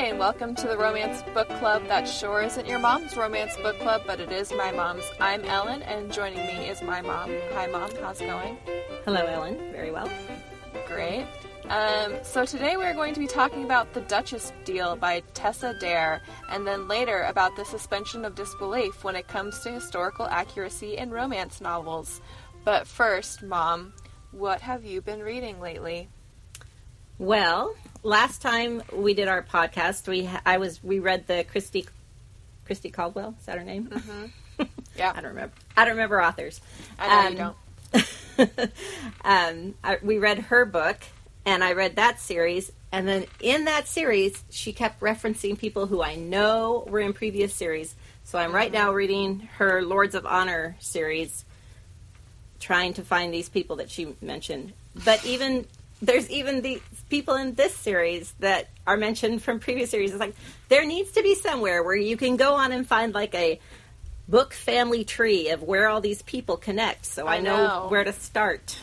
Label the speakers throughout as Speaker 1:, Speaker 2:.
Speaker 1: Hi, and welcome to the Romance Book Club that sure isn't your mom's romance book club, but it is my mom's. I'm Ellen, and joining me is my mom. Hi, mom. How's it going?
Speaker 2: Hello, Ellen. Very well.
Speaker 1: Great. Um, so today we're going to be talking about The Duchess Deal by Tessa Dare, and then later about the suspension of disbelief when it comes to historical accuracy in romance novels. But first, mom, what have you been reading lately?
Speaker 2: Well, last time we did our podcast, we I was we read the Christi Christi Caldwell. Is that her name?
Speaker 1: Mm-hmm. Yeah,
Speaker 2: I don't remember. I don't remember authors.
Speaker 1: I know you
Speaker 2: Um,
Speaker 1: don't.
Speaker 2: um, I, we read her book, and I read that series. And then in that series, she kept referencing people who I know were in previous series. So I'm right now reading her Lords of Honor series, trying to find these people that she mentioned. But even there's even the people in this series that are mentioned from previous series. It's like there needs to be somewhere where you can go on and find like a book family tree of where all these people connect. So I,
Speaker 1: I
Speaker 2: know
Speaker 1: know.
Speaker 2: where to start.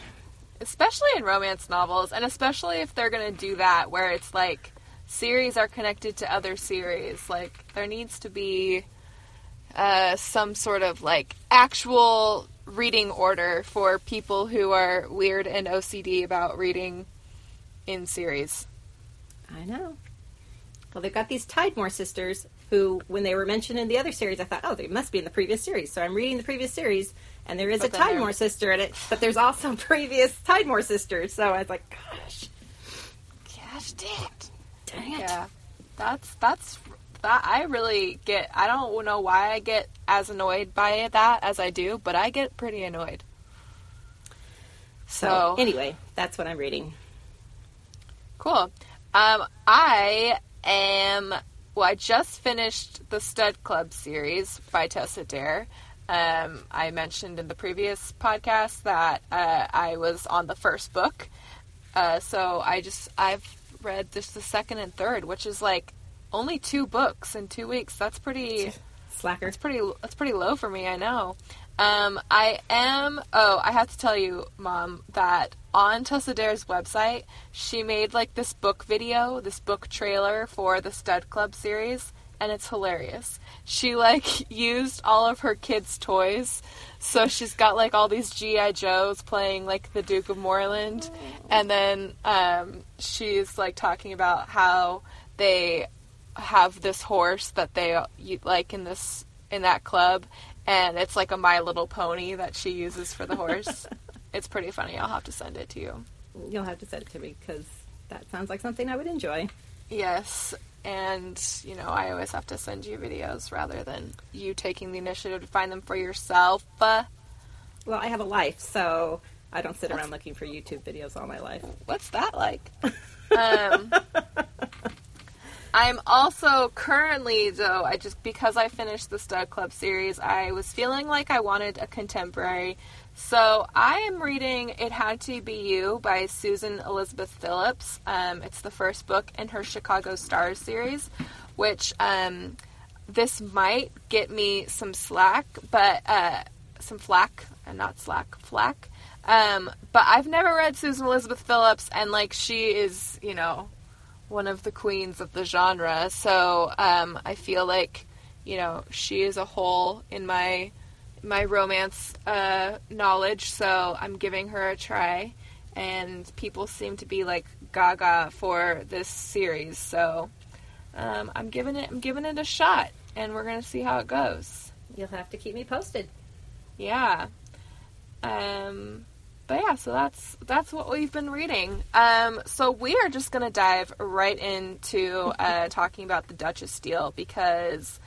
Speaker 1: especially in romance novels, and especially if they're going to do that, where it's like series are connected to other series. Like there needs to be uh, some sort of like actual reading order for people who are weird and OCD about reading in series.
Speaker 2: I know. Well, they've got these Tidemore sisters who, when they were mentioned in the other series, I thought, oh, they must be in the previous series. So I'm reading the previous series, and there is
Speaker 1: But
Speaker 2: a
Speaker 1: then they're-
Speaker 2: sister in it, but there's also previous Tidemore sisters. So I was like, gosh,
Speaker 1: Gosh dang it!
Speaker 2: dang it.
Speaker 1: Yeah, that's that's that. I really get. I don't know why I get as annoyed by that as I do, but I get pretty annoyed.
Speaker 2: So
Speaker 1: So
Speaker 2: anyway, that's what I'm reading.
Speaker 1: Cool. Um, I am. Well, I just finished the Stud Club series by Tessa Dare. Um, I mentioned in the previous podcast that uh, I was on the first book, uh, so I just I've read just the second and third, which is like only two books in two weeks. That's pretty.
Speaker 2: Slacker.
Speaker 1: That's pretty. That's pretty low for me. I know. Um, I am. Oh, I have to tell you, Mom, that on Tessa Dare's website, she made like this book video, this book trailer for the Stud Club series, and it's hilarious. She like used all of her kids' toys, so she's got like all these GI Joes playing like the Duke of Morland, and then um, she's like talking about how they have this horse that they like in this in that club and it's like a my little pony that she uses for the horse. It's pretty funny. I'll have to send it to you.
Speaker 2: You'll have to send it to me because that sounds like something I would enjoy.
Speaker 1: yes and you know i always have to send you videos rather than you taking the initiative to find them for yourself. Uh,
Speaker 2: Well, I have a life, so I don't sit around looking for YouTube videos all my life.
Speaker 1: what's that like? Um, I'm also currently though I just because I finished the Stud Club series, I was feeling like I wanted a contemporary. So I am reading "It Had to Be You" by Susan Elizabeth Phillips. Um, it's the first book in her Chicago Stars series, which um, this might get me some slack, but uh, some flack and not slack, flack. Um, but I've never read Susan Elizabeth Phillips, and like she is, you know, one of the queens of the genre. So um, I feel like, you know, she is a whole in my my romance uh, knowledge. So I'm giving her a try, and people seem to be like gaga for this series. So um, I'm giving it I'm giving it a shot, and we're gonna see how it goes.
Speaker 2: You'll have to keep me posted.
Speaker 1: Yeah. Um but yeah, so that's that's what we've been reading. Um so we are just going to dive right into uh talking about the Duchess deal because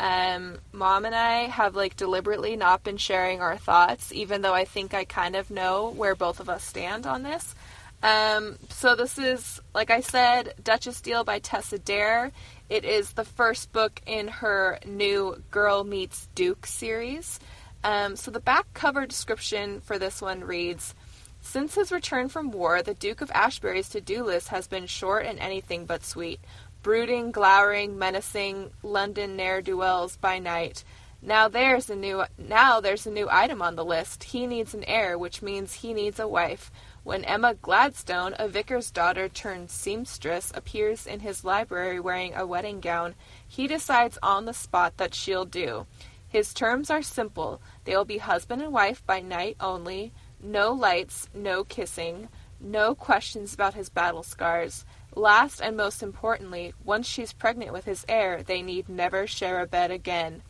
Speaker 1: um mom and I have like deliberately not been sharing our thoughts even though I think I kind of know where both of us stand on this. Um, so this is, like I said, Duchess Deal by Tessa Dare. It is the first book in her new Girl Meets Duke series. Um, so the back cover description for this one reads Since his return from war, the Duke of Ashbury's to do list has been short and anything but sweet. Brooding, glowering, menacing, London ne'er do wells by night, Now there's a new now there's a new item on the list. He needs an heir, which means he needs a wife. When Emma Gladstone, a vicar's daughter turned seamstress, appears in his library wearing a wedding gown, he decides on the spot that she'll do. His terms are simple. They'll be husband and wife by night only, no lights, no kissing, no questions about his battle scars. Last and most importantly, once she's pregnant with his heir, they need never share a bed again.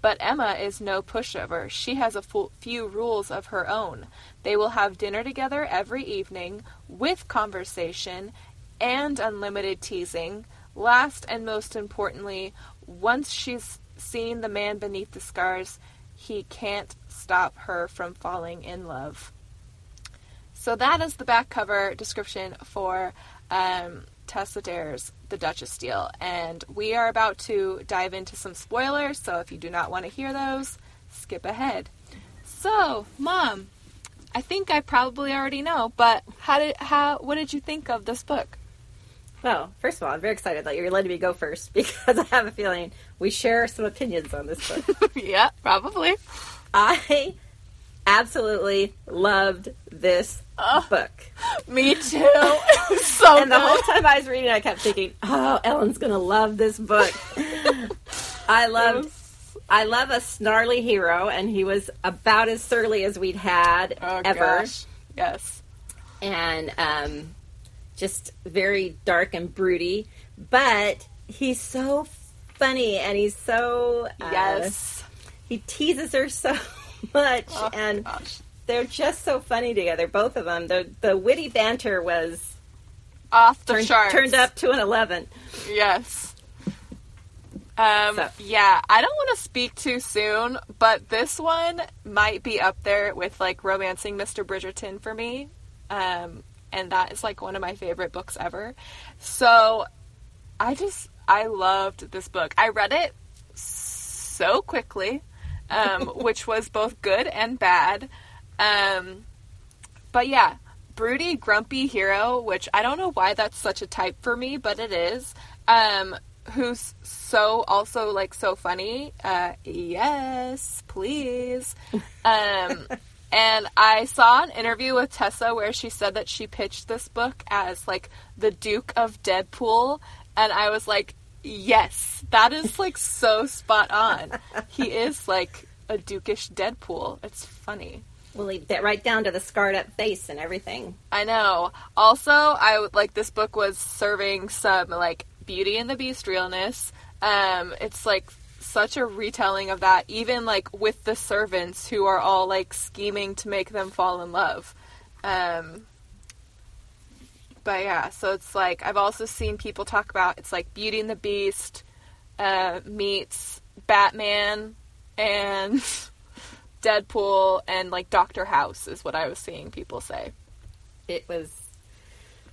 Speaker 1: But Emma is no pushover. She has a few rules of her own. They will have dinner together every evening, with conversation and unlimited teasing. Last and most importantly, once she's seen the man beneath the scars, he can't stop her from falling in love. So that is the back cover description for um, Tessa Dare's The Duchess Deal. And we are about to dive into some spoilers, so if you do not want to hear those, skip ahead. So, Mom, I think I probably already know, but how did how what did you think of this book?
Speaker 2: Well, first of all, I'm very excited that you're letting me go first because I have a feeling we share some opinions on this book.
Speaker 1: yeah, probably.
Speaker 2: I absolutely loved this uh, book.
Speaker 1: Me too. so
Speaker 2: And the whole time I was reading, I kept thinking, "Oh, Ellen's gonna love this book." I loved. Was... I love a snarly hero, and he was about as surly as we'd had
Speaker 1: oh,
Speaker 2: ever.
Speaker 1: Gosh. Yes.
Speaker 2: And um, just very dark and broody, but he's so funny, and he's so
Speaker 1: uh, yes.
Speaker 2: He teases her so much, oh, and gosh. they're just so funny together. Both of them. The the witty banter was
Speaker 1: off the
Speaker 2: turned,
Speaker 1: charts.
Speaker 2: Turned up to an eleven.
Speaker 1: Yes. Um, so. Yeah, I don't want to speak too soon, but this one might be up there with like romancing Mr. Bridgerton for me. Um, and that is like one of my favorite books ever. So I just, I loved this book. I read it so quickly um, which was both good and bad. Um, but yeah, broody, grumpy hero, which I don't know why that's such a type for me, but it is. Um, who's so also like so funny. Uh, yes, please. Um, and I saw an interview with Tessa where she said that she pitched this book as like the Duke of Deadpool, and I was like, Yes, that is like so spot on. He is like a dukish Deadpool. It's funny.
Speaker 2: Well, he, right down to the scarred up face and everything.
Speaker 1: I know. Also, I like this book was serving some like Beauty and the Beast realness. Um, it's like such a retelling of that, even like with the servants who are all like scheming to make them fall in love. Um, but yeah, so it's like I've also seen people talk about it's like Beauty and the Beast uh, meets Batman and Deadpool and like Doctor House is what I was seeing people say.
Speaker 2: It was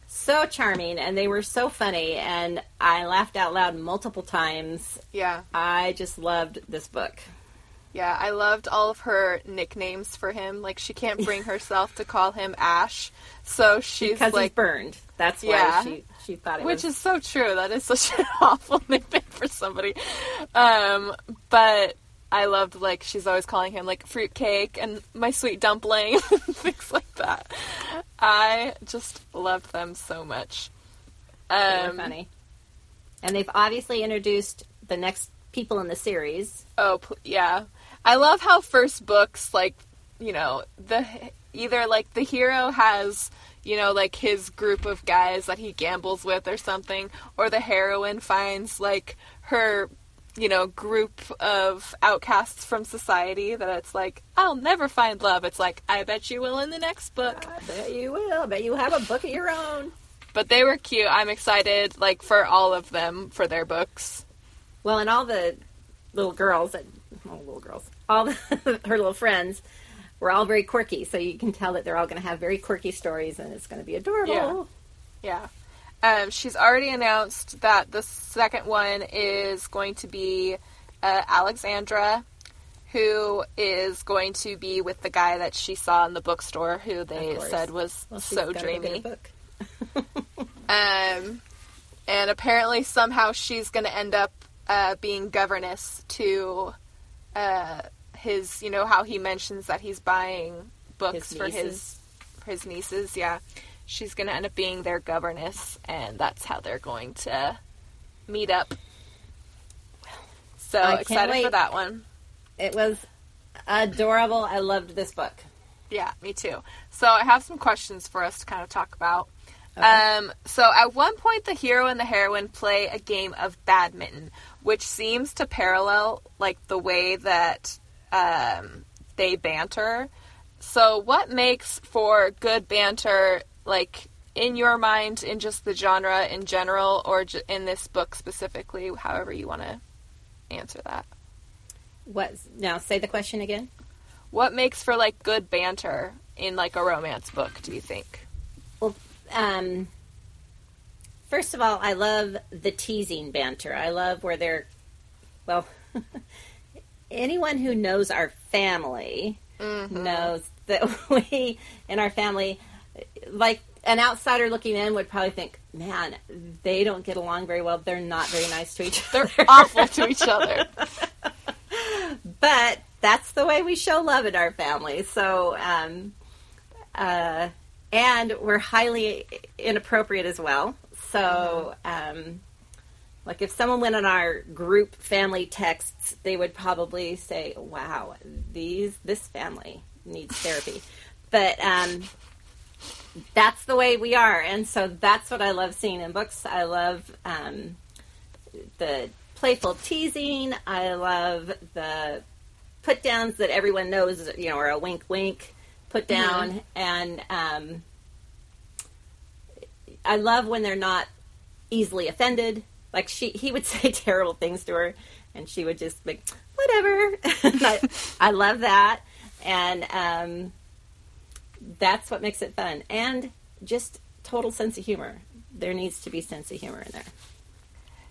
Speaker 2: so charming and they were so funny and I laughed out loud multiple times.
Speaker 1: Yeah.
Speaker 2: I just loved this book.
Speaker 1: Yeah, I loved all of her nicknames for him. Like she can't bring herself to call him Ash, so she's
Speaker 2: because
Speaker 1: like
Speaker 2: he's burned. That's why yeah. she she thought it
Speaker 1: Which
Speaker 2: was...
Speaker 1: is so true. That is such an awful nickname for somebody. Um, but I loved like she's always calling him like fruitcake and my sweet dumpling, things like that. I just loved them so much.
Speaker 2: Um, funny, and they've obviously introduced the next people in the series.
Speaker 1: Oh yeah, I love how first books like you know the either like the hero has you know like his group of guys that he gambles with or something or the heroine finds like her you know group of outcasts from society that it's like I'll never find love. It's like I bet you will in the next book.
Speaker 2: I bet you will. I bet you have a book of your own.
Speaker 1: But they were cute. I'm excited like for all of them for their books.
Speaker 2: Well and all the little girls that all little girls all the, her little friends were all very quirky. So you can tell that they're all going to have very quirky stories, and it's going to be adorable.
Speaker 1: Yeah. yeah. Um, she's already announced that the second one is going to be uh, Alexandra, who is going to be with the guy that she saw in the bookstore, who they said was well, so dreamy. um, and apparently, somehow, she's going to end up uh, being governess to uh, his, you know, how he mentions that he's buying books
Speaker 2: His
Speaker 1: for his for his nieces. Yeah, she's gonna end up being their governess, and that's how they're going to meet up. So
Speaker 2: I
Speaker 1: excited for that one.
Speaker 2: It was adorable. I loved this book.
Speaker 1: Yeah, me too. So I have some questions for us to kind of talk about.
Speaker 2: Okay.
Speaker 1: Um, so at one point, the hero and the heroine play a game of badminton, which seems to parallel like the way that um, they banter. So, what makes for good banter, like in your mind, in just the genre in general, or j- in this book specifically? However, you want to answer that.
Speaker 2: What? Now say the question again.
Speaker 1: What makes for like good banter in like a romance book? Do you think?
Speaker 2: Well, um, first of all, I love the teasing banter. I love where they're, well, anyone who knows our family knows that we, in our family, like an outsider looking in would probably think, man, they don't get along very well. They're not very nice to each other.
Speaker 1: They're awful to each other.
Speaker 2: but that's the way we show love in our family. So, um, uh, and we're highly inappropriate as well. So, um, like if someone went on our group family texts, they would probably say, "Wow, these this family needs therapy." But um, that's the way we are, and so that's what I love seeing in books. I love um, the playful teasing. I love the put downs that everyone knows, you know, are a wink, wink, put down, and um, I love when they're not easily offended. Like she, he would say terrible things to her, and she would just like whatever. I, I love that, and um, that's what makes it fun, and just total sense of humor. There needs to be sense of humor in there.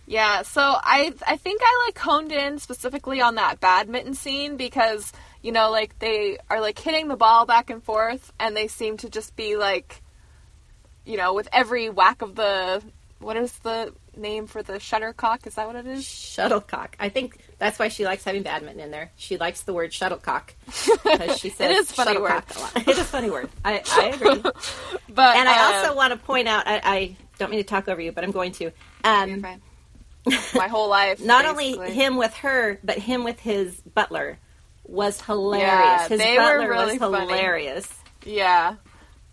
Speaker 1: Yeah, so I I think I like honed in specifically on that badminton scene because you know like they are like hitting the ball back and forth and they seem to just be like you know with every whack of the what is the name for the shuttlecock is that what it is?
Speaker 2: Shuttlecock. I think that's why she likes having badminton in there. She likes the word shuttlecock because she says
Speaker 1: It is funny
Speaker 2: shuttlecock a lot. It is a funny word. I, I agree.
Speaker 1: But
Speaker 2: And I
Speaker 1: um,
Speaker 2: also want to point out, I, I don't mean to talk over you, but I'm going to. Um,
Speaker 1: my whole life
Speaker 2: not only him with her, but him with his butler was hilarious.
Speaker 1: Yeah,
Speaker 2: his butler
Speaker 1: really
Speaker 2: was
Speaker 1: funny.
Speaker 2: hilarious.
Speaker 1: Yeah.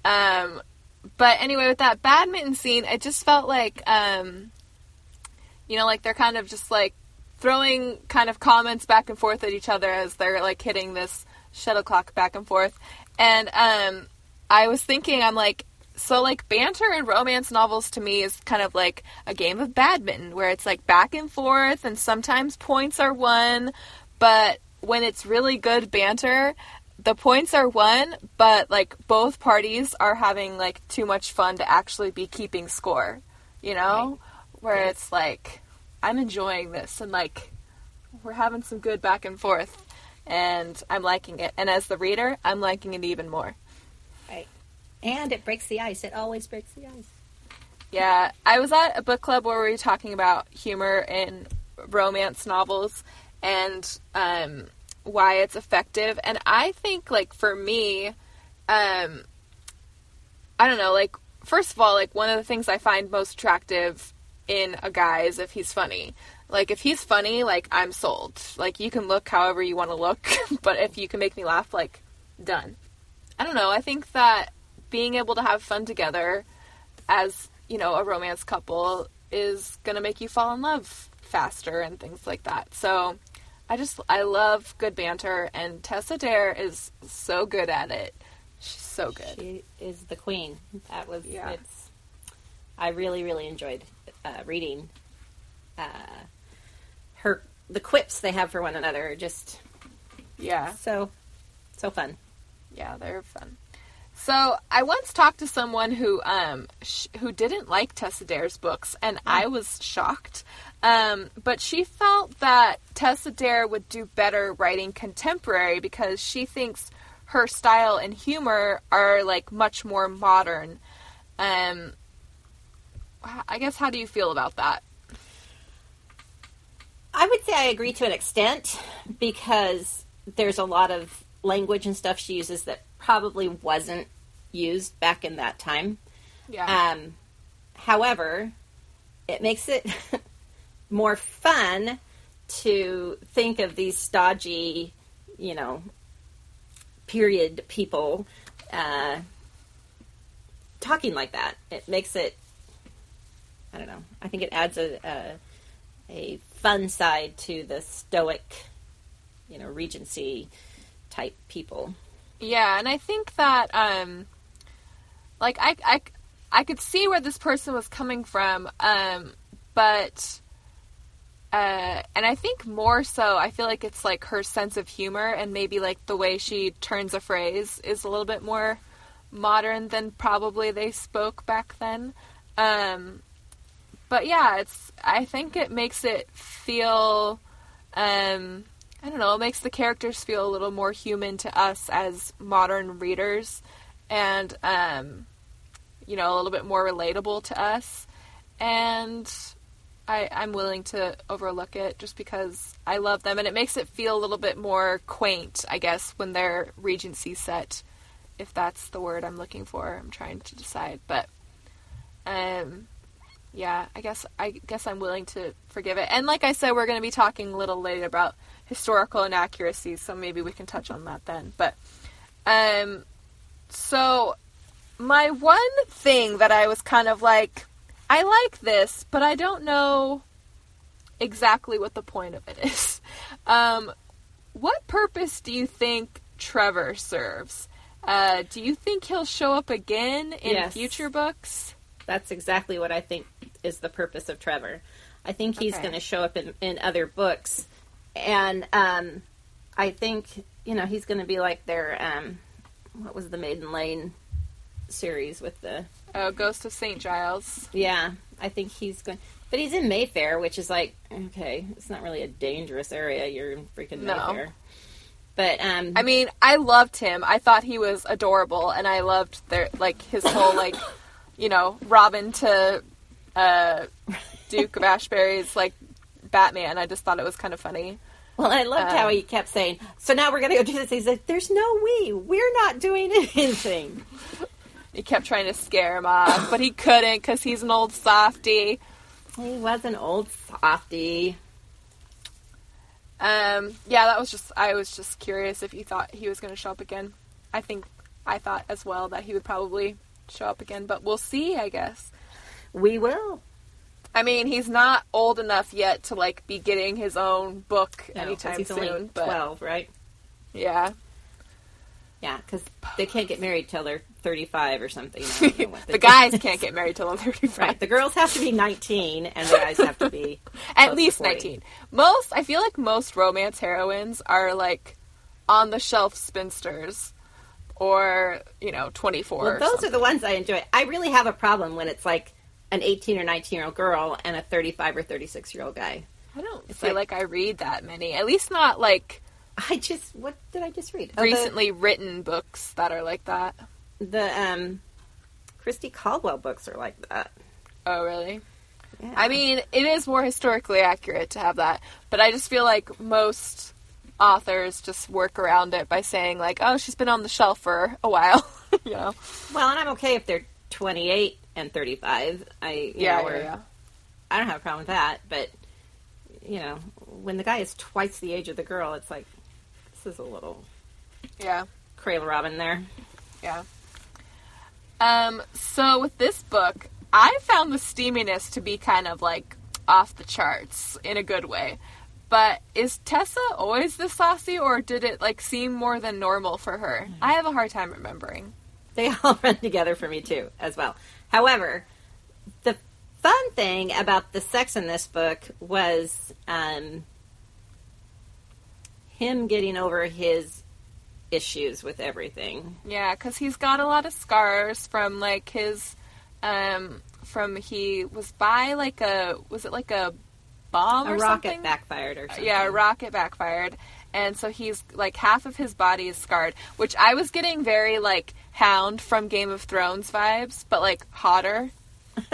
Speaker 1: Um, but anyway, with that badminton scene, it just felt like, um, you know, like they're kind of just like throwing kind of comments back and forth at each other as they're like hitting this shuttlecock back and forth. And um, I was thinking, I'm like, so like banter in romance novels to me is kind of like a game of badminton where it's like back and forth and sometimes points are won, but when it's really good banter, the points are won, but like both parties are having like too much fun to actually be keeping score, you know? Where
Speaker 2: Yes.
Speaker 1: it's like I'm enjoying this and like we're having some good back and forth and I'm liking it. And as the reader, I'm liking it even more.
Speaker 2: Right. And it breaks the ice. It always breaks the ice.
Speaker 1: Yeah, I was at a book club where we were talking about humor in romance novels and um, why it's effective. And I think, like, for me, um, I don't know, like, first of all, like, one of the things I find most attractive in a guy is if he's funny. Like, if he's funny, like, I'm sold. Like, you can look however you want to look, but if you can make me laugh, like, done. I don't know, I think that being able to have fun together as you know a romance couple is going to make you fall in love faster and things like that so i just i love good banter and tessa dare is so good at it she's so good
Speaker 2: She is the queen. That was
Speaker 1: Yeah.
Speaker 2: it's. I really really enjoyed uh, reading uh, her the quips they have for one another. are Just
Speaker 1: yeah
Speaker 2: so so fun.
Speaker 1: yeah they're fun so i once talked to someone who um sh- who didn't like tessa dare's books and i was shocked um, but she felt that tessa dare would do better writing contemporary because she thinks her style and humor are like much more modern um i guess how do you feel about that
Speaker 2: I would say I agree to an extent because there's a lot of language and stuff she uses that probably wasn't used back in that time.
Speaker 1: Yeah.
Speaker 2: Um, however, it makes it more fun to think of these stodgy, you know, period people uh, talking like that. It makes it. I don't know. I think it adds a, a a fun side to the stoic, you know, Regency type people.
Speaker 1: Yeah, and I think that um like I I I could see where this person was coming from um but uh and I think more so I feel like it's like her sense of humor and maybe like the way she turns a phrase is a little bit more modern than probably they spoke back then. Um but yeah, it's I think it makes it feel um I don't know, it makes the characters feel a little more human to us as modern readers and um you know, a little bit more relatable to us. And I I'm willing to overlook it just because I love them and it makes it feel a little bit more quaint, I guess, when they're regency set, if that's the word I'm looking for. I'm trying to decide. But um yeah, I guess I guess I'm willing to forgive it. And like I said, we're going to be talking a little later about historical inaccuracies, so maybe we can touch on that then. But um so my one thing that I was kind of like I like this, but I don't know exactly what the point of it is. Um what purpose do you think Trevor serves? Uh, do you think he'll show up again in
Speaker 2: Yes.
Speaker 1: future books?
Speaker 2: That's exactly what I think is the purpose of Trevor. I think he's
Speaker 1: Okay.
Speaker 2: going to show up in, in other books, and um, I think you know he's going to be like their um, what was the Maiden Lane series with the
Speaker 1: Oh, Ghost of St. Giles.
Speaker 2: yeah. I think he's going, but he's in Mayfair, which is like okay, it's not really a dangerous area. You're in freaking
Speaker 1: No.
Speaker 2: Mayfair, but um,
Speaker 1: I mean, I loved him. I thought he was adorable, and I loved their like his whole like, you know, Robin to uh, Duke of Ashbury's like Batman. I just thought it was kind of funny.
Speaker 2: Well, I loved how
Speaker 1: Um,
Speaker 2: he kept saying, "So now we're going to go do this." He's like, "There's no we. We're not doing anything."
Speaker 1: He kept trying to scare him off, but he couldn't because he's an old softy.
Speaker 2: he was an old softy.
Speaker 1: Um, yeah, that was just. I was just curious if you thought he was going to show up again. I think I thought as well that he would probably show up again, but we'll see. I guess.
Speaker 2: We will.
Speaker 1: I mean, he's not old enough yet to like be getting his own book
Speaker 2: No,
Speaker 1: anytime soon. but
Speaker 2: twelve, right?
Speaker 1: yeah,
Speaker 2: Yeah, because they can't get married till they're thirty-five or something. I don't know what
Speaker 1: the guys can't get married till they're thirty-five.
Speaker 2: Right, the girls have to be nineteen, and the guys have to be
Speaker 1: At least
Speaker 2: 40.
Speaker 1: nineteen. Most, I feel like most romance heroines are like on the shelf spinsters, or you know, twenty-four.
Speaker 2: Well,
Speaker 1: or
Speaker 2: those
Speaker 1: something.
Speaker 2: are the ones I enjoy. I really have a problem when it's like an eighteen or nineteen-year-old girl and a thirty-five or thirty-six-year-old guy.
Speaker 1: I don't
Speaker 2: It's
Speaker 1: feel
Speaker 2: like-
Speaker 1: like, I read that many. At least not like
Speaker 2: I just what did I just read? Oh, the-
Speaker 1: recently written books that are like that.
Speaker 2: the um Christi Caldwell books are like that.
Speaker 1: Oh, really?
Speaker 2: Yeah.
Speaker 1: I mean, it is more historically accurate to have that, but I just feel like most authors just work around it by saying like, "Oh, she's been on the shelf for a while," you know.
Speaker 2: well, and I'm okay if they're 28 and 35. I you
Speaker 1: Yeah,
Speaker 2: know,
Speaker 1: yeah.
Speaker 2: I don't have a problem with that, but you know, when the guy is twice the age of the girl, it's like this is a little
Speaker 1: Yeah.
Speaker 2: Cradle Robin there.
Speaker 1: Yeah. Um, so with this book, I found the steaminess to be kind of like off the charts in a good way. But is Tessa always this saucy or did it like seem more than normal for her? I have a hard time remembering.
Speaker 2: They all run together for me too, as well. However, the fun thing about the sex in this book was um, him getting over his issues with everything.
Speaker 1: Yeah, cuz he's got a lot of scars from like his um from he was by like a was it like a bomb
Speaker 2: A
Speaker 1: or
Speaker 2: rocket
Speaker 1: something?
Speaker 2: backfired or something.
Speaker 1: Yeah, a rocket backfired. And so he's like half of his body is scarred, which I was getting very like Hound from Game of Thrones vibes, but like hotter.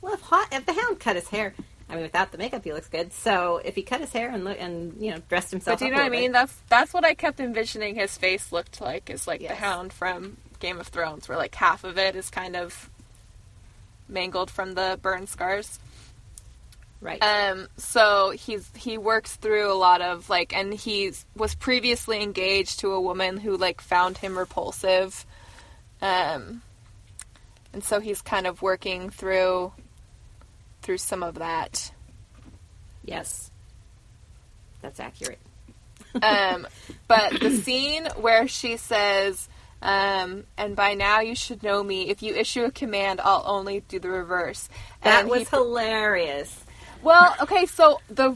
Speaker 2: well, if, hot, if the hound cut his hair, I mean, without the makeup, he looks good. So if he cut his hair and look, and you know dressed himself,
Speaker 1: But do you know what I mean?
Speaker 2: bit-
Speaker 1: That's that's what I kept envisioning his face looked like is like the hound from Game of Thrones, where like half of it is kind of mangled from the burn scars.
Speaker 2: right?
Speaker 1: Um, so he's he works through a lot of like, and he was previously engaged to a woman who like found him repulsive, um, and so he's kind of working through through some of that.
Speaker 2: yes, that's accurate.
Speaker 1: Um, but the scene where she says, um, "And by now you should know me. If you issue a command, I'll only do the reverse."
Speaker 2: That
Speaker 1: And
Speaker 2: was
Speaker 1: he-
Speaker 2: hilarious.
Speaker 1: Well, okay, so the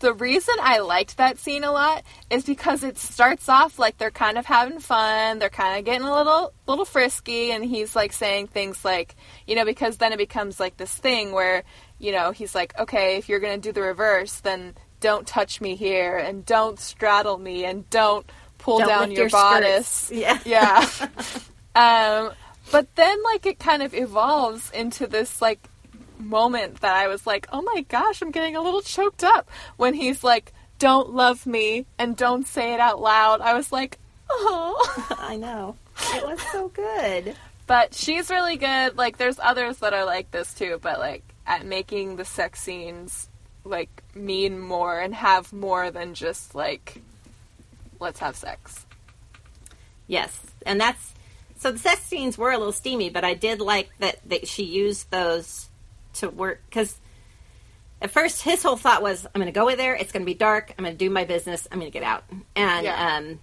Speaker 1: the reason I liked that scene a lot is because it starts off like they're kind of having fun, they're kind of getting a little little frisky, and he's like saying things like, you know, because then it becomes like this thing where, you know, he's like, okay, if you're gonna do the reverse, then don't touch me here, and don't straddle me, and don't pull
Speaker 2: Don't
Speaker 1: down your,
Speaker 2: your
Speaker 1: bodice.
Speaker 2: Yeah.
Speaker 1: Yeah. um, but then like it kind of evolves into this like moment that I was like, oh my gosh, I'm getting a little choked up when he's like, don't love me and don't say it out loud. I was like, oh.
Speaker 2: I know. It was so good.
Speaker 1: but she's really good. Like, there's others that are like this too, but like at making the sex scenes like mean more and have more than just like, let's have sex.
Speaker 2: Yes, and that's so the sex scenes were a little steamy, but I did like that, that she used those to work because at first his whole thought was, "I'm going to go in there. It's going to be dark. I'm going to do my business. I'm going to get out." And
Speaker 1: Yeah.
Speaker 2: um,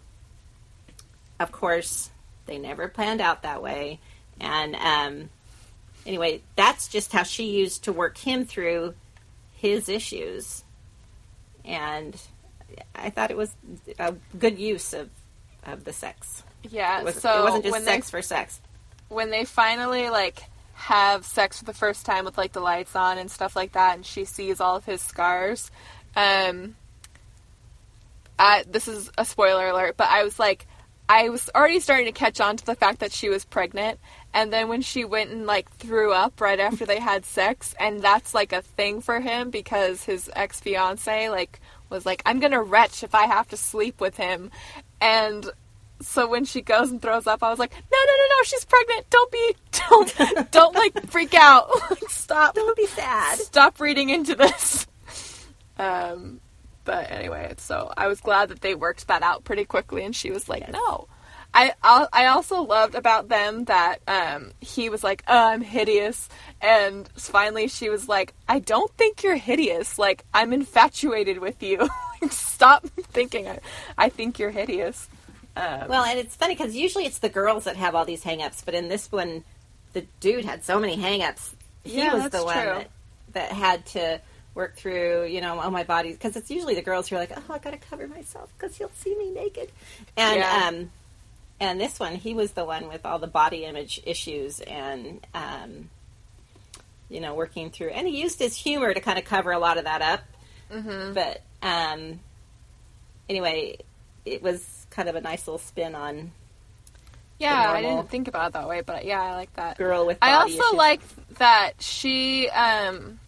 Speaker 2: of course, they never planned out that way. And um, anyway, that's just how she used to work him through his issues, and I thought it was a good use of of the sex.
Speaker 1: Yeah,
Speaker 2: It, was,
Speaker 1: so
Speaker 2: it wasn't just sex
Speaker 1: they
Speaker 2: for sex.
Speaker 1: when they finally like have sex for the first time with like the lights on and stuff like that, and she sees all of his scars. Um, I, this is a spoiler alert, but I was like, I was already starting to catch on to the fact that she was pregnant, and then when she went and like threw up right after they had sex, and that's like a thing for him because his ex fiance like was like, I'm gonna retch if I have to sleep with him, and so when she goes and throws up, I was like, no, no, no, no, she's pregnant. Don't be, don't, don't like freak out. Like, stop,
Speaker 2: Don't be sad.
Speaker 1: stop reading into this. Um, but anyway, so I was glad that they worked that out pretty quickly, and she was like,
Speaker 2: Yes.
Speaker 1: no. I I I also loved about them that um, he was like, oh, I'm hideous, and finally she was like, I don't think you're hideous. Like I'm infatuated with you. Stop thinking I, I think you're hideous. Um,
Speaker 2: Well, and it's funny because usually it's the girls that have all these hang-ups, but in this one, the dude had so many hang-ups. He
Speaker 1: Yeah,
Speaker 2: was the one that, that had to work through, you know, oh, my body. Because it's usually the girls who are like, oh, I got to cover myself because he'll see me naked. And,
Speaker 1: Yeah.
Speaker 2: um, and this one, he was the one with all the body image issues and, um, you know, working through. And he used his humor to kind of cover a lot of that up.
Speaker 1: mhm.
Speaker 2: But um, anyway, it was kind of a nice little spin on
Speaker 1: Yeah, I didn't think about it that way, but yeah, I like that.
Speaker 2: girl with.
Speaker 1: I also
Speaker 2: issues.
Speaker 1: like that she. Um,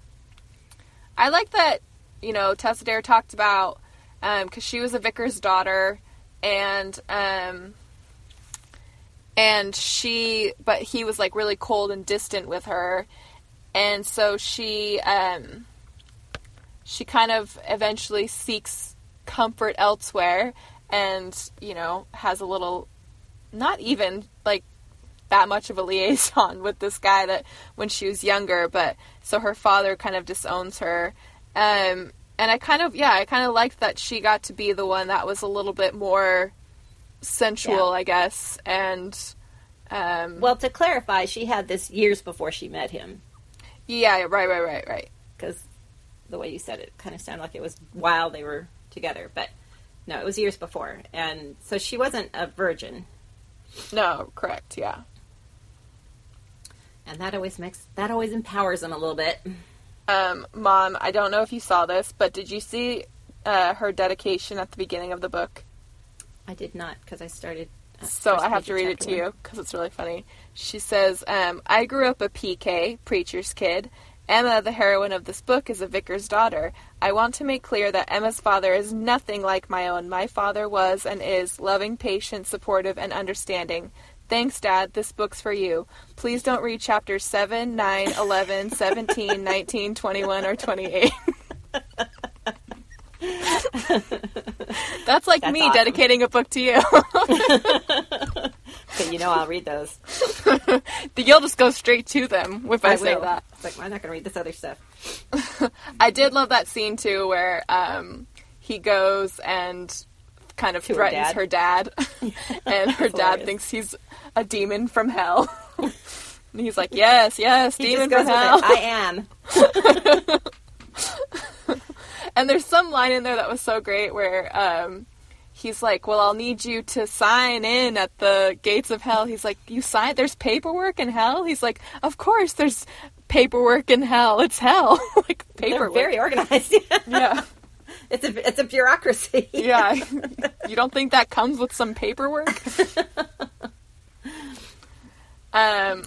Speaker 1: I like that you know Tessa Dare talked about because she was a vicar's daughter, and um, and she, but he was like really cold and distant with her, and so she um, she kind of eventually seeks comfort elsewhere, and you know has a little, not even like that much of a liaison with this guy that when she was younger, but so her father kind of disowns her. Um, and I kind of, yeah, I kind of liked that she got to be the one that was a little bit more sensual, I guess. And, um,
Speaker 2: Well, to clarify, she had this years before she met him
Speaker 1: yeah, right, right, right, right.
Speaker 2: because the way you said it kind of sounded like it was while they were together, but no, it was years before, and so she wasn't a virgin,
Speaker 1: No, correct, yeah.
Speaker 2: and that always makes that always empowers them a little bit.
Speaker 1: Um, Mom, I don't know if you saw this, but did you see uh, her dedication at the beginning of the book?
Speaker 2: I did not because I started. uh,
Speaker 1: So I have to read it to
Speaker 2: one.
Speaker 1: you because it's really funny. She says, um, "I grew up a PK, preacher's kid, Emma, the heroine of this book, is a vicar's daughter. I want to make clear that Emma's father is nothing like my own. My father was and is loving, patient, supportive, and understanding. Thanks, Dad. This book's for you. Please don't read chapters 7, 9, 11, 17, 19, 21, or 28. That's like
Speaker 2: That's
Speaker 1: me
Speaker 2: awesome.
Speaker 1: dedicating a book to you.
Speaker 2: You know I'll read those.
Speaker 1: You'll just go straight to them if I, say
Speaker 2: will.
Speaker 1: that.
Speaker 2: It's like I'm not going to read this other stuff.
Speaker 1: I did love that scene too, where um, he goes and kind of
Speaker 2: To her
Speaker 1: threatens
Speaker 2: dad.
Speaker 1: her dad, and her dad thinks he's a demon from hell. and he's like, "Yes, yes,
Speaker 2: He
Speaker 1: demon from hell."
Speaker 2: it. I am.
Speaker 1: and there's some line in there that was so great where um, he's like, "Well, I'll need you to sign in at the gates of hell." He's like, "You sign? There's paperwork in hell?" He's like, "Of course, there's paperwork in hell. It's hell, like
Speaker 2: They're
Speaker 1: paperwork."
Speaker 2: very organized.
Speaker 1: yeah.
Speaker 2: it's a it's a bureaucracy.
Speaker 1: Yeah. you don't think that comes with some paperwork? um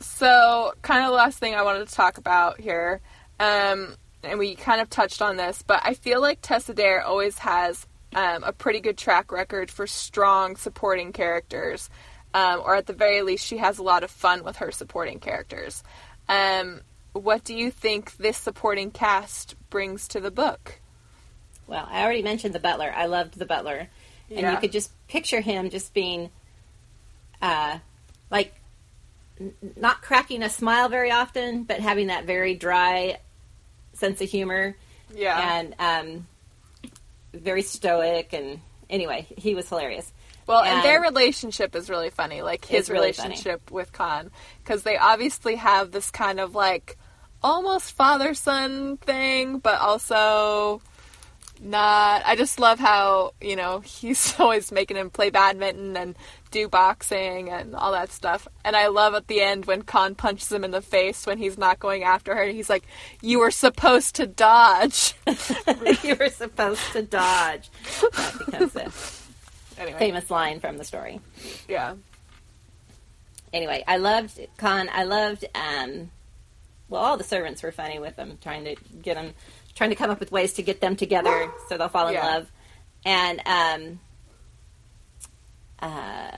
Speaker 1: so kind of the last thing I wanted to talk about here. Um and we kind of touched on this, but I feel like Tessa Dare always has um, a pretty good track record for strong supporting characters. Um, or at the very least, she has a lot of fun with her supporting characters. Um, what do you think this supporting cast brings to the book?
Speaker 2: Well, I already mentioned the butler. I loved the butler, and
Speaker 1: Yeah.
Speaker 2: you could just picture him just being, uh, like, n- not cracking a smile very often, but having that very dry sense of humor
Speaker 1: Yeah.
Speaker 2: and um, very stoic. And anyway, he was hilarious.
Speaker 1: Well, and,
Speaker 2: And-
Speaker 1: their relationship is really funny, like his
Speaker 2: really funny.
Speaker 1: relationship with Khan, because they obviously have this kind of like almost father son thing, but also not. I just love how you know he's always making him play badminton and do boxing and all that stuff. And I love at the end when Khan punches him in the face when he's not going after her. He's like, "You were supposed to dodge."
Speaker 2: you were supposed to dodge. That becomes the
Speaker 1: anyway,
Speaker 2: famous line from the story.
Speaker 1: yeah,
Speaker 2: anyway, I loved Khan. I loved, um, well, all the servants were funny with him, trying to get them, trying to come up with ways to get them together so they'll fall in
Speaker 1: Yeah.
Speaker 2: love. And um, uh,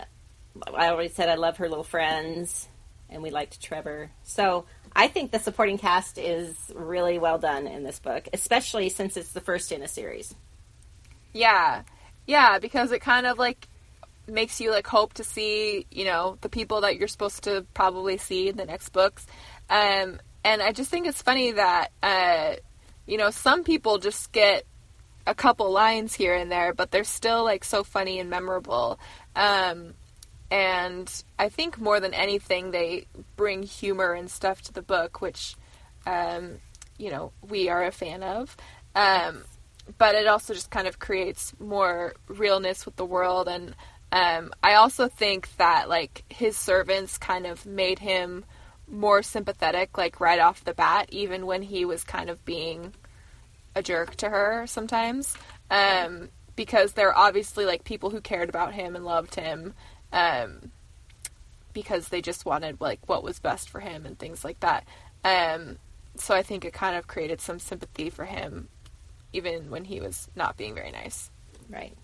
Speaker 2: I already said I love her little friends, and we liked Trevor. So I think the supporting cast is really well done in this book, especially since it's the first in a series.
Speaker 1: Yeah. Yeah, because it kind of like makes you like hope to see, you know, the people that you're supposed to probably see in the next books. Um and I just think it's funny that uh you know, some people just get a couple lines here and there, but they're still like so funny and memorable. Um and I think more than anything they bring humor and stuff to the book, which um you know, we are a fan of. Um but it also just kind of creates more realness with the world and um, i also think that like his servants kind of made him more sympathetic like right off the bat even when he was kind of being a jerk to her sometimes um, because they're obviously like people who cared about him and loved him um, because they just wanted like what was best for him and things like that um, so i think it kind of created some sympathy for him even when he was not being very nice.
Speaker 2: Right.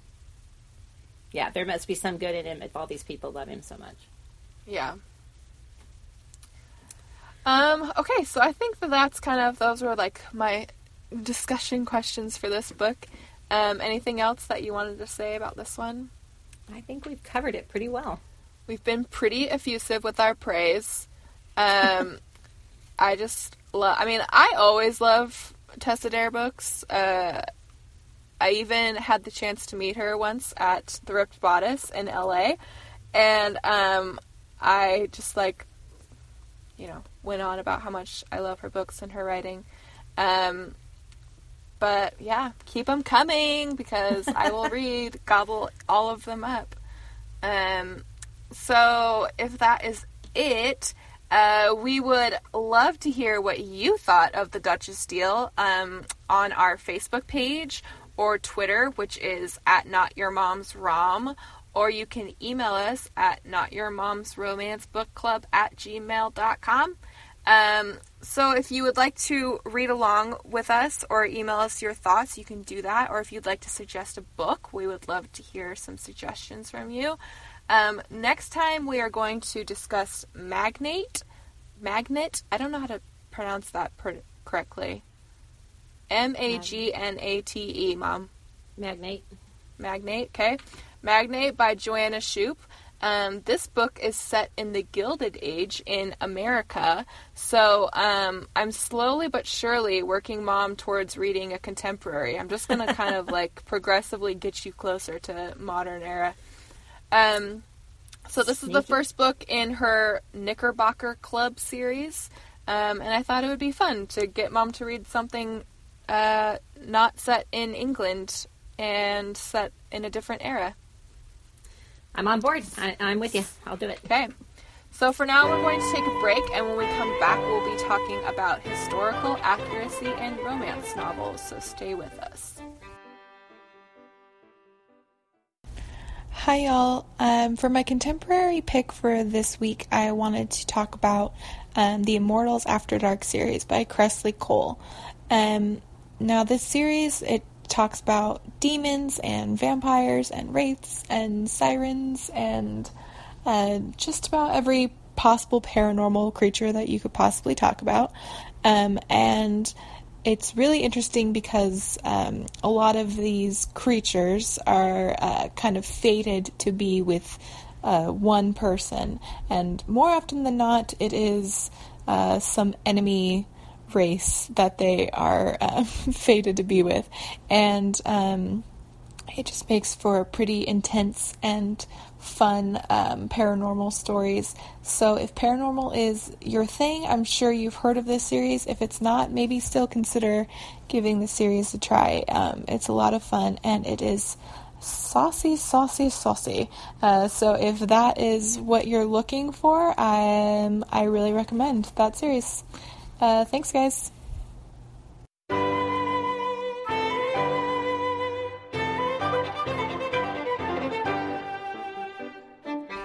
Speaker 2: Yeah, there must be some good in him if all these people love him so much.
Speaker 1: Yeah. Um, okay, so I think that that's kind of, those were like my discussion questions for this book. Um, anything else that you wanted to say about this one?
Speaker 2: I think we've covered it pretty well.
Speaker 1: We've been pretty effusive with our praise. Um, I just love, I mean, I always love Tessa Dare books. Uh, I even had the chance to meet her once at the Ripped Bodice in LA. And um, I just like, you know, went on about how much I love her books and her writing. Um, but yeah, keep them coming because I will read, gobble all of them up. Um, so if that is it, uh, we would love to hear what you thought of the Duchess deal um, on our Facebook page or Twitter, which is at Not Your Mom's Rom, or you can email us at Not Your Mom's Romance Book Club at gmail.com. Um, so if you would like to read along with us or email us your thoughts, you can do that. Or if you'd like to suggest a book, we would love to hear some suggestions from you. Um, next time we are going to discuss Magnate. Magnet. I don't know how to pronounce that per- correctly. M A G N A T E, Mom.
Speaker 2: Magnate.
Speaker 1: Magnate, okay. Magnate by Joanna Shupe. Um, this book is set in the Gilded Age in America, so um, I'm slowly but surely working mom towards reading a contemporary. I'm just gonna kind of like progressively get you closer to modern era. Um, so this is the first book in her Knickerbocker Club series, um, and I thought it would be fun to get mom to read something uh, not set in England and set in a different era.
Speaker 2: I'm on board. I, I'm with you. I'll do it.
Speaker 1: Okay. So for now, we're going to take a break, and when we come back, we'll be talking about historical accuracy and romance novels. So stay with us.
Speaker 3: Hi, y'all. Um, for my contemporary pick for this week, I wanted to talk about um, the Immortals After Dark series by Kresley Cole. Um, now, this series it talks about demons and vampires and wraiths and sirens and uh, just about every possible paranormal creature that you could possibly talk about. Um, and it's really interesting because um, a lot of these creatures are uh, kind of fated to be with uh, one person, and more often than not, it is uh, some enemy race that they are uh, fated to be with, and um, it just makes for pretty intense and fun um, paranormal stories. So, if paranormal is your thing, I'm sure you've heard of this series. If it's not, maybe still consider giving the series a try. Um, it's a lot of fun and it is saucy, saucy, saucy. Uh, so, if that is what you're looking for, um, I really recommend that series. Uh, thanks, guys.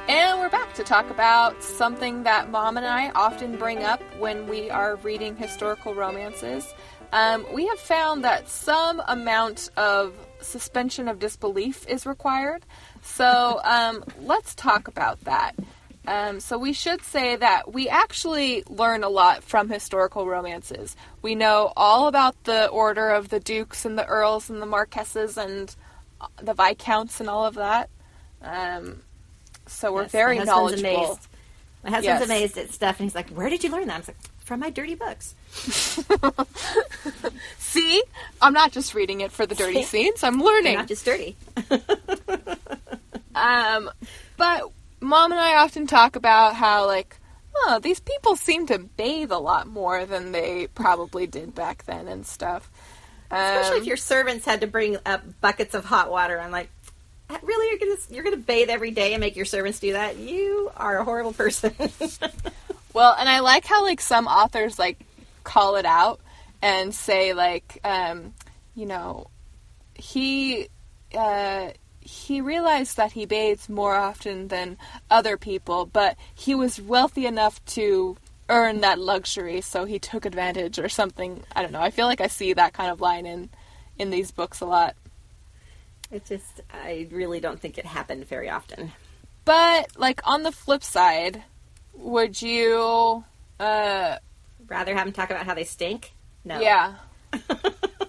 Speaker 1: And we're back to talk about something that mom and I often bring up when we are reading historical romances. Um, we have found that some amount of suspension of disbelief is required. So um, let's talk about that. Um, so we should say that we actually learn a lot from historical romances. We know all about the order of the dukes and the earls and the marquesses and the viscounts and all of that. Um, so we're
Speaker 2: Yes,
Speaker 1: very
Speaker 2: my husband's
Speaker 1: knowledgeable.
Speaker 2: Amazed. My husband's
Speaker 1: Yes.
Speaker 2: amazed at stuff, and he's like, "Where did you learn that?" I was like, "From my dirty books."
Speaker 1: See, I'm not just reading it for the dirty scenes. I'm learning.
Speaker 2: not just dirty.
Speaker 1: Um, but mom and I often talk about how like, oh, these people seem to bathe a lot more than they probably did back then and stuff.
Speaker 2: Especially
Speaker 1: Um,
Speaker 2: if your servants had to bring up buckets of hot water. I'm like, really? You're gonna you're gonna bathe every day and make your servants do that? You are a horrible person.
Speaker 1: Well, and I like how like some authors like call it out and say like, um, you know, he uh, he realized that he bathes more often than other people, but he was wealthy enough to earn that luxury, so he took advantage or something. I don't know. I feel like I see that kind of line in in these books a lot.
Speaker 2: it just, I really don't think it happened very often.
Speaker 1: But like on the flip side, would you? Uh,
Speaker 2: Rather have them talk about how they stink. No.
Speaker 1: yeah.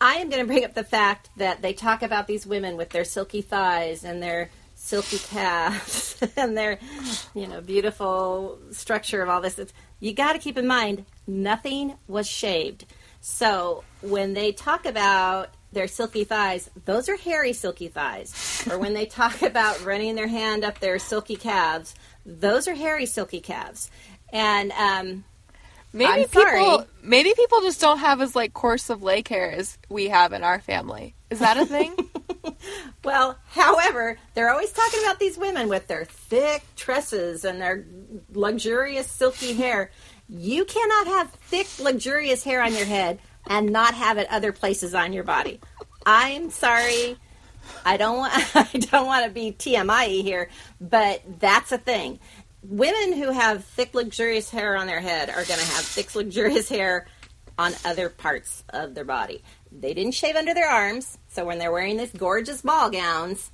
Speaker 2: I am going to bring up the fact that they talk about these women with their silky thighs and their silky calves and their, you know, beautiful structure of all this. It's, you got to keep in mind, nothing was shaved. So when they talk about their silky thighs, those are hairy silky thighs. or when they talk about running their hand up their silky calves, those are hairy silky calves. And um,
Speaker 1: Maybe
Speaker 2: I'm
Speaker 1: people
Speaker 2: sorry.
Speaker 1: maybe people just don't have as like coarse of leg hair as we have in our family. Is that a thing?
Speaker 2: Well, however, they're always talking about these women with their thick tresses and their luxurious silky hair. You cannot have thick, luxurious hair on your head and not have it other places on your body. I'm sorry. I don't want I don't want to be TMI here, but that's a thing. Women who have thick, luxurious hair on their head are going to have thick, luxurious hair on other parts of their body. They didn't shave under their arms, so when they're wearing these gorgeous ball gowns,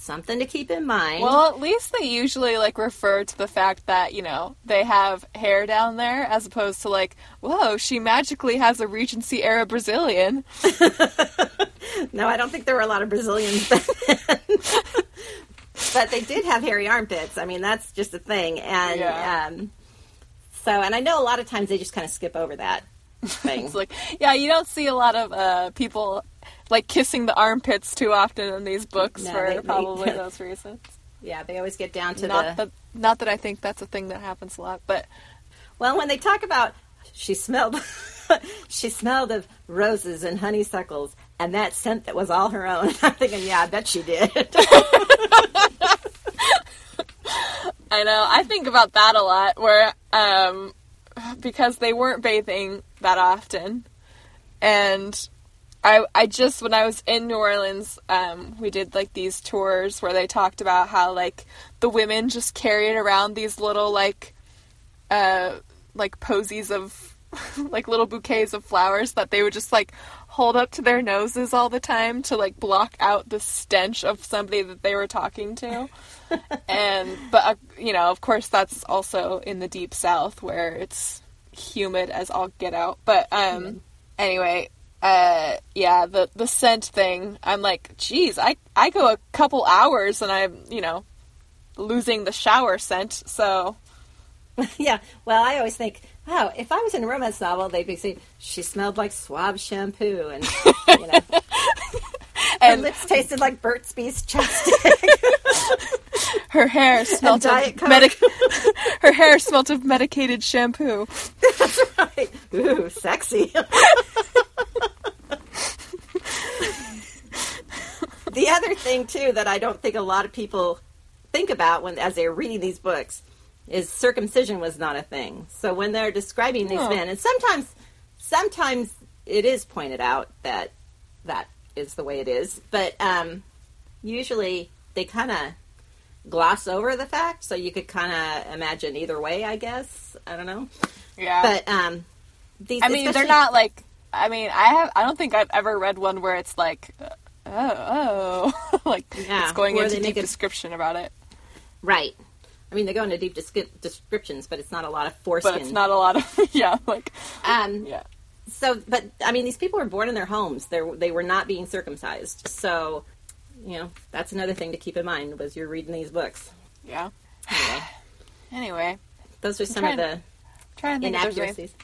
Speaker 2: something to keep in mind.
Speaker 1: Well, at least they usually like refer to the fact that you know they have hair down there, as opposed to like, whoa, she magically has a Regency era Brazilian.
Speaker 2: no, I don't think there were a lot of Brazilians back then. but they did have hairy armpits. I mean, that's just a thing. And
Speaker 1: Yeah.
Speaker 2: um, so, and I know a lot of times they just kind of skip over that thing.
Speaker 1: It's like, yeah, you don't see a lot of uh, people like kissing the armpits too often in these books
Speaker 2: No,
Speaker 1: for
Speaker 2: they- they-
Speaker 1: probably those reasons.
Speaker 2: yeah, they always get down to
Speaker 1: Not
Speaker 2: the.
Speaker 1: that, not that I think that's a thing that happens a lot, but
Speaker 2: Well, when they talk about she smelled, she smelled of roses and honeysuckles, and that scent that was all her own. I'm thinking, yeah, I bet she did.
Speaker 1: I know I think about that a lot. Where um, because they weren't bathing that often, and I I just when I was in New Orleans, um, we did like these tours where they talked about how like the women just carried around these little like uh like posies of like little bouquets of flowers that they would just like hold up to their noses all the time to like block out the stench of somebody that they were talking to. And but uh, you know of course that's also in the deep south where it's humid as all get out. But um anyway uh yeah the the scent thing i'm like geez i i go a couple hours and i'm you know losing the shower scent. So
Speaker 2: yeah. Well, I always think, wow, if I was in a romance novel, they'd be saying she smelled like Suave shampoo, and you know, her
Speaker 1: and
Speaker 2: lips tasted like Burt's Bees chapstick.
Speaker 1: her hair smelled of medic her hair smelled of medicated shampoo That's
Speaker 2: right. Ooh, sexy. the other thing too that I don't think a lot of people think about when as they're reading these books is circumcision was not a thing. So when they're describing these
Speaker 1: Oh.
Speaker 2: men, and sometimes sometimes it is pointed out that that is the way it is, but um, usually they kind of gloss over the fact, so you could kind of imagine either way. I guess I don't know,
Speaker 1: yeah
Speaker 2: but um, these
Speaker 1: I mean, they're not like. I mean, I have. I don't think I've ever read one where it's like, oh, oh, like
Speaker 2: Yeah,
Speaker 1: it's going
Speaker 2: where
Speaker 1: into deep description about it,
Speaker 2: Right. I mean, they go into deep descri- descriptions, but it's not a lot of foreskin.
Speaker 1: but it's not a lot of. yeah, like
Speaker 2: Um,
Speaker 1: yeah,
Speaker 2: So, but I mean, these people were born in their homes. They they were not being circumcised. So, you know, that's another thing to keep in mind was you're reading these books.
Speaker 1: yeah.
Speaker 2: Anyway,
Speaker 1: Anyway,
Speaker 2: those are some of the
Speaker 1: trying to think
Speaker 2: inaccuracies.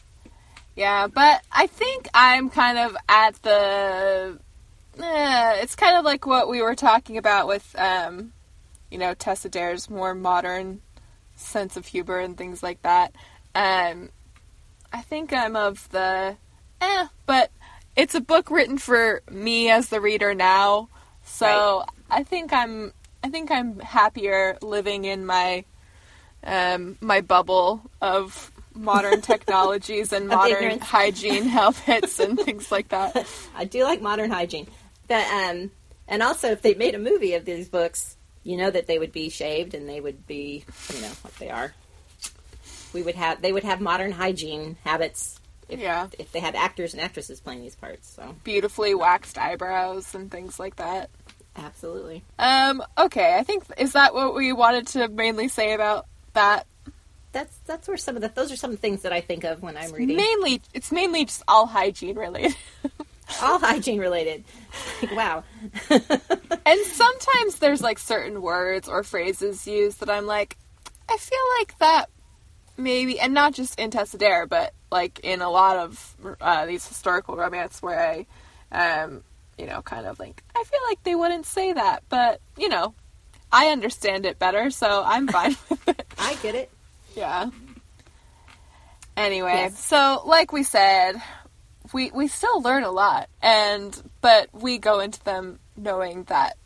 Speaker 1: Yeah, but I think I'm kind of at the. Eh, it's kind of like what we were talking about with, um, you know, Tessa Dare's more modern sense of humor and things like that. Um, I think I'm of the. Eh, but it's a book written for me as the reader now, so I think I'm. I think I'm happier living in my um, my bubble of modern technologies and modern hygiene habits and things like that.
Speaker 2: I do like modern hygiene. But um, and also if they made a movie of these books, you know that they would be shaved and they would be, you know, what they are. We would have they would have modern hygiene habits if,
Speaker 1: Yeah.
Speaker 2: if they had actors and actresses playing these parts. So
Speaker 1: Beautifully waxed eyebrows and things like that.
Speaker 2: absolutely.
Speaker 1: Um, okay, I think is that what we wanted to mainly say about that?
Speaker 2: That's that's where some of the those are some things that I think of when I'm reading.
Speaker 1: Mainly, it's mainly just all hygiene related.
Speaker 2: All hygiene related. wow.
Speaker 1: and sometimes there's like certain words or phrases used that I'm like, I feel like that maybe, and not just in Tessa Dare, but like in a lot of uh, these historical romance where I, um, you know, kind of like, I feel like they wouldn't say that, but you know, I understand it better, so I'm fine with it.
Speaker 2: I get it.
Speaker 1: Yeah. Anyway,
Speaker 2: Yes.
Speaker 1: so like we said, we we still learn a lot, and but we go into them knowing that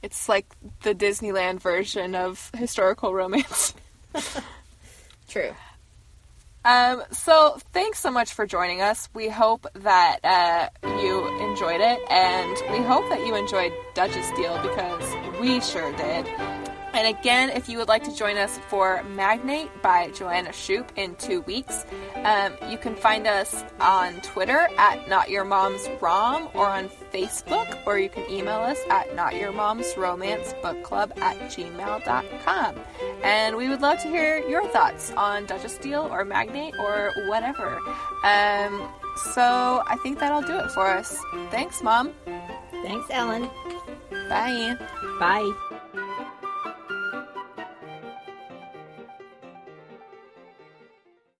Speaker 1: it's like the Disneyland version of historical romance.
Speaker 2: True.
Speaker 1: Um, so thanks so much for joining us. We hope that uh, you enjoyed it, and we hope that you enjoyed Duchess Deal because we sure did. And again, if you would like to join us for Magnate by Joanna Shupe in two weeks, um, you can find us on Twitter at Not Your Mom's Rom or on Facebook, or you can email us at Not Your Mom's Romance Book Club at gmail.com. And we would love to hear your thoughts on Duchess Deal or Magnate or whatever. Um, so I think that'll do it for us. Thanks, Mom.
Speaker 2: Thanks, Ellen.
Speaker 1: Bye.
Speaker 2: Bye.